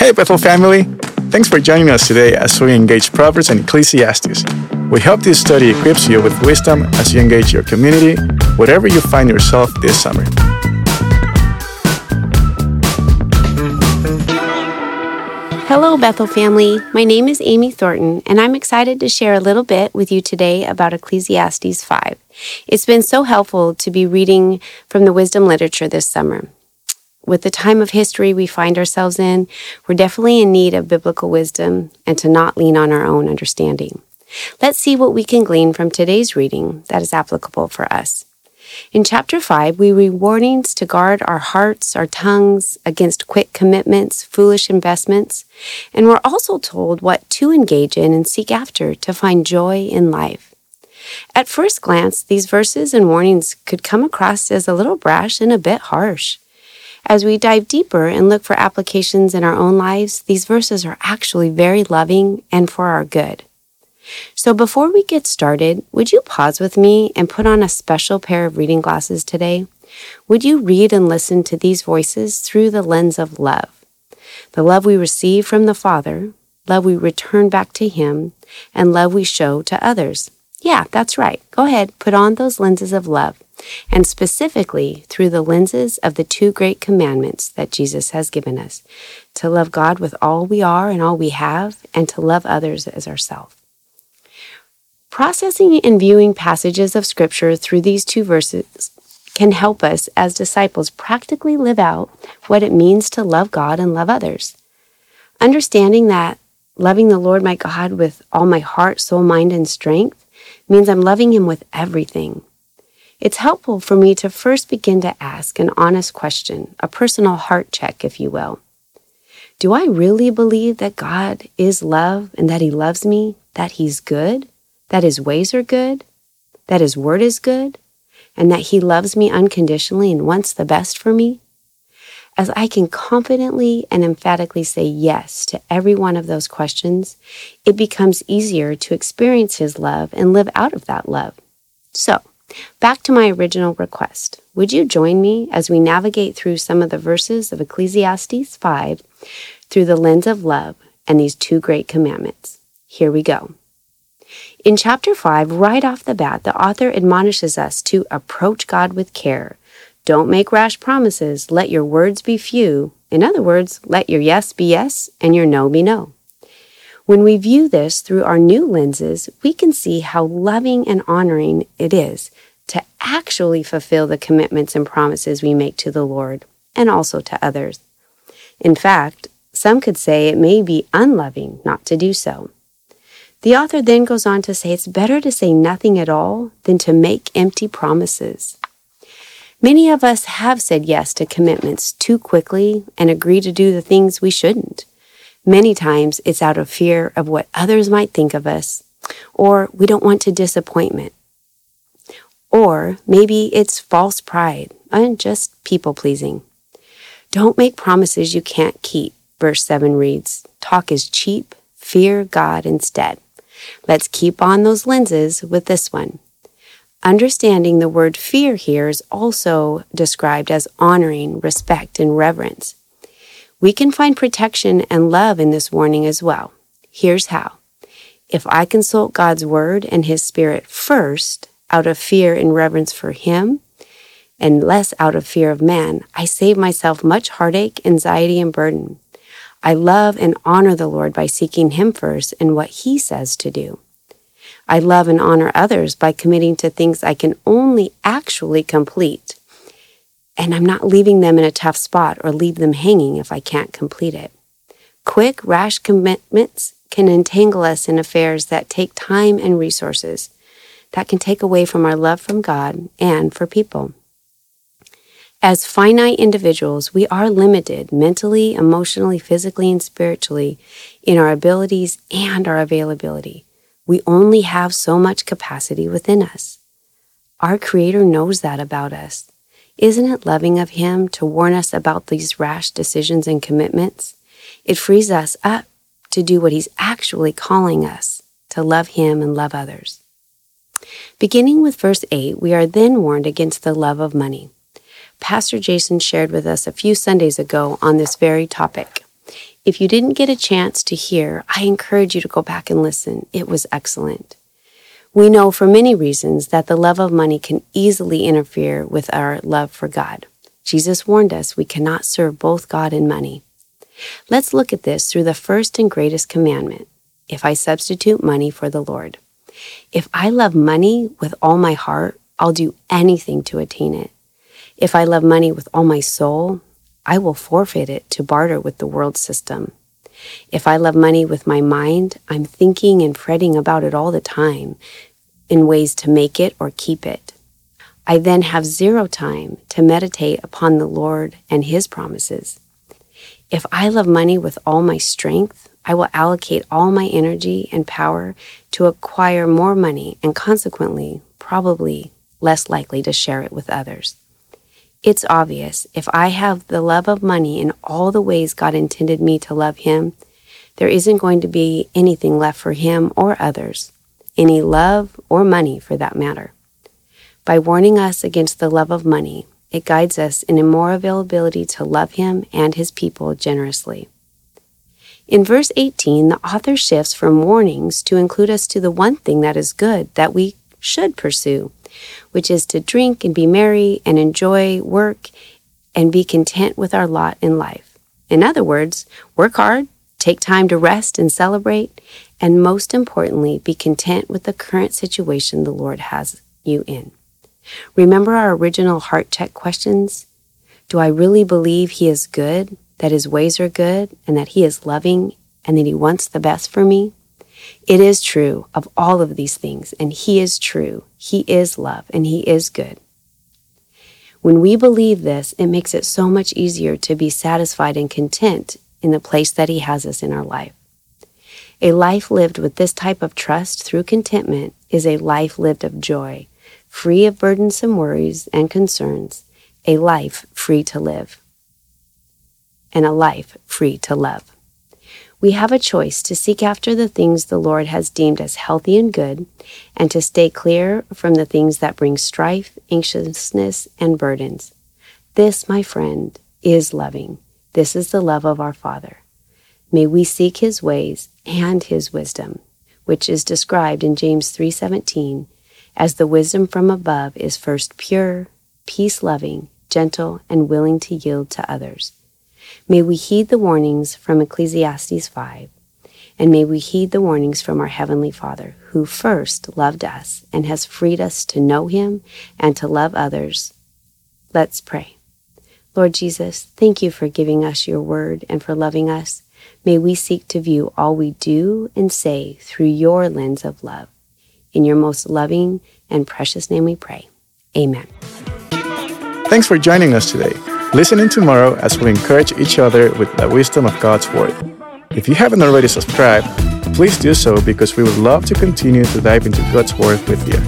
Hey, Bethel family! Thanks for joining us today as we engage Proverbs and Ecclesiastes. We hope this study equips you with wisdom as you engage your community, wherever you find yourself this summer. Hello, Bethel family. My name is Amy Thornton, and I'm excited to share a little bit with you today about Ecclesiastes 5. It's been so helpful to be reading from the wisdom literature this summer. With the time of history we find ourselves in, we're definitely in need of biblical wisdom and to not lean on our own understanding. Let's see what we can glean from today's reading that is applicable for us. In chapter 5, we read warnings to guard our hearts, our tongues against quick commitments, foolish investments, and we're also told what to engage in and seek after to find joy in life. At first glance, these verses and warnings could come across as a little brash and a bit harsh. As we dive deeper and look for applications in our own lives, these verses are actually very loving and for our good. So before we get started, would you pause with me and put on a special pair of reading glasses today? Would you read and listen to these voices through the lens of love? The love we receive from the Father, love we return back to Him, and love we show to others. Yeah, that's right. Go ahead, put on those lenses of love, and specifically through the lenses of the two great commandments that Jesus has given us to love God with all we are and all we have, and to love others as ourselves. Processing and viewing passages of Scripture through these two verses can help us as disciples practically live out what it means to love God and love others. Understanding that loving the Lord my God with all my heart, soul, mind, and strength means I'm loving Him with everything. It's helpful for me to first begin to ask an honest question, a personal heart check, if you will. Do I really believe that God is love and that He loves me, that He's good? that his ways are good, that his word is good, and that he loves me unconditionally and wants the best for me? As I can confidently and emphatically say yes to every one of those questions, it becomes easier to experience his love and live out of that love. So, back to my original request. Would you join me as we navigate through some of the verses of Ecclesiastes 5 through the lens of love and these two great commandments? Here we go. In chapter 5, right off the bat, the author admonishes us to approach God with care. Don't make rash promises. Let your words be few. In other words, let your yes be yes and your no be no. When we view this through our new lenses, we can see how loving and honoring it is to actually fulfill the commitments and promises we make to the Lord and also to others. In fact, some could say it may be unloving not to do so. The author then goes on to say it's better to say nothing at all than to make empty promises. Many of us have said yes to commitments too quickly and agree to do the things we shouldn't. Many times it's out of fear of what others might think of us, or we don't want to disappointment. Or maybe it's false pride and just people pleasing. Don't make promises you can't keep, verse 7 reads. Talk is cheap, fear God instead. Let's keep on those lenses with this one. Understanding the word fear here is also described as honoring, respect, and reverence. We can find protection and love in this warning as well. Here's how. If I consult God's word and his spirit first, out of fear and reverence for him, and less out of fear of man, I save myself much heartache, anxiety, and burden. I love and honor the Lord by seeking Him first and what He says to do. I love and honor others by committing to things I can only actually complete. And I'm not leaving them in a tough spot or leave them hanging if I can't complete it. Quick, rash commitments can entangle us in affairs that take time and resources, that can take away from our love from God and for people. As finite individuals, we are limited mentally, emotionally, physically, and spiritually in our abilities and our availability. We only have so much capacity within us. Our Creator knows that about us. Isn't it loving of Him to warn us about these rash decisions and commitments? It frees us up to do what He's actually calling us to love Him and love others. Beginning with verse 8, we are then warned against the love of money. Pastor Jason shared with us a few Sundays ago on this very topic. If you didn't get a chance to hear, I encourage you to go back and listen. It was excellent. We know for many reasons that the love of money can easily interfere with our love for God. Jesus warned us we cannot serve both God and money. Let's look at this through the first and greatest commandment if I substitute money for the Lord. If I love money with all my heart, I'll do anything to attain it. If I love money with all my soul, I will forfeit it to barter with the world system. If I love money with my mind, I'm thinking and fretting about it all the time in ways to make it or keep it. I then have zero time to meditate upon the Lord and His promises. If I love money with all my strength, I will allocate all my energy and power to acquire more money and consequently, probably less likely to share it with others. It's obvious if I have the love of money in all the ways God intended me to love Him, there isn't going to be anything left for Him or others, any love or money for that matter. By warning us against the love of money, it guides us in a more availability to love Him and His people generously. In verse 18, the author shifts from warnings to include us to the one thing that is good that we should pursue, which is to drink and be merry and enjoy work and be content with our lot in life. In other words, work hard, take time to rest and celebrate, and most importantly, be content with the current situation the Lord has you in. Remember our original heart check questions? Do I really believe He is good, that His ways are good, and that He is loving, and that He wants the best for me? It is true of all of these things, and He is true. He is love, and He is good. When we believe this, it makes it so much easier to be satisfied and content in the place that He has us in our life. A life lived with this type of trust through contentment is a life lived of joy, free of burdensome worries and concerns, a life free to live, and a life free to love. We have a choice to seek after the things the Lord has deemed as healthy and good, and to stay clear from the things that bring strife, anxiousness, and burdens. This, my friend, is loving. This is the love of our Father. May we seek his ways and his wisdom, which is described in James 3:17 as the wisdom from above is first pure, peace loving, gentle, and willing to yield to others. May we heed the warnings from Ecclesiastes 5, and may we heed the warnings from our Heavenly Father, who first loved us and has freed us to know Him and to love others. Let's pray. Lord Jesus, thank you for giving us your word and for loving us. May we seek to view all we do and say through your lens of love. In your most loving and precious name we pray. Amen. Thanks for joining us today. Listen in tomorrow as we encourage each other with the wisdom of God's Word. If you haven't already subscribed, please do so because we would love to continue to dive into God's Word with you.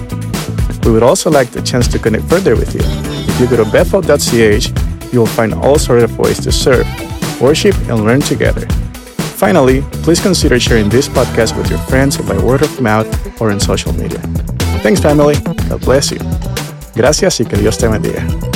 We would also like the chance to connect further with you. If you go to bethel.ch, you will find all sorts of ways to serve, worship, and learn together. Finally, please consider sharing this podcast with your friends by word of mouth or in social media. Thanks, family. God bless you. Gracias y que Dios te bendiga.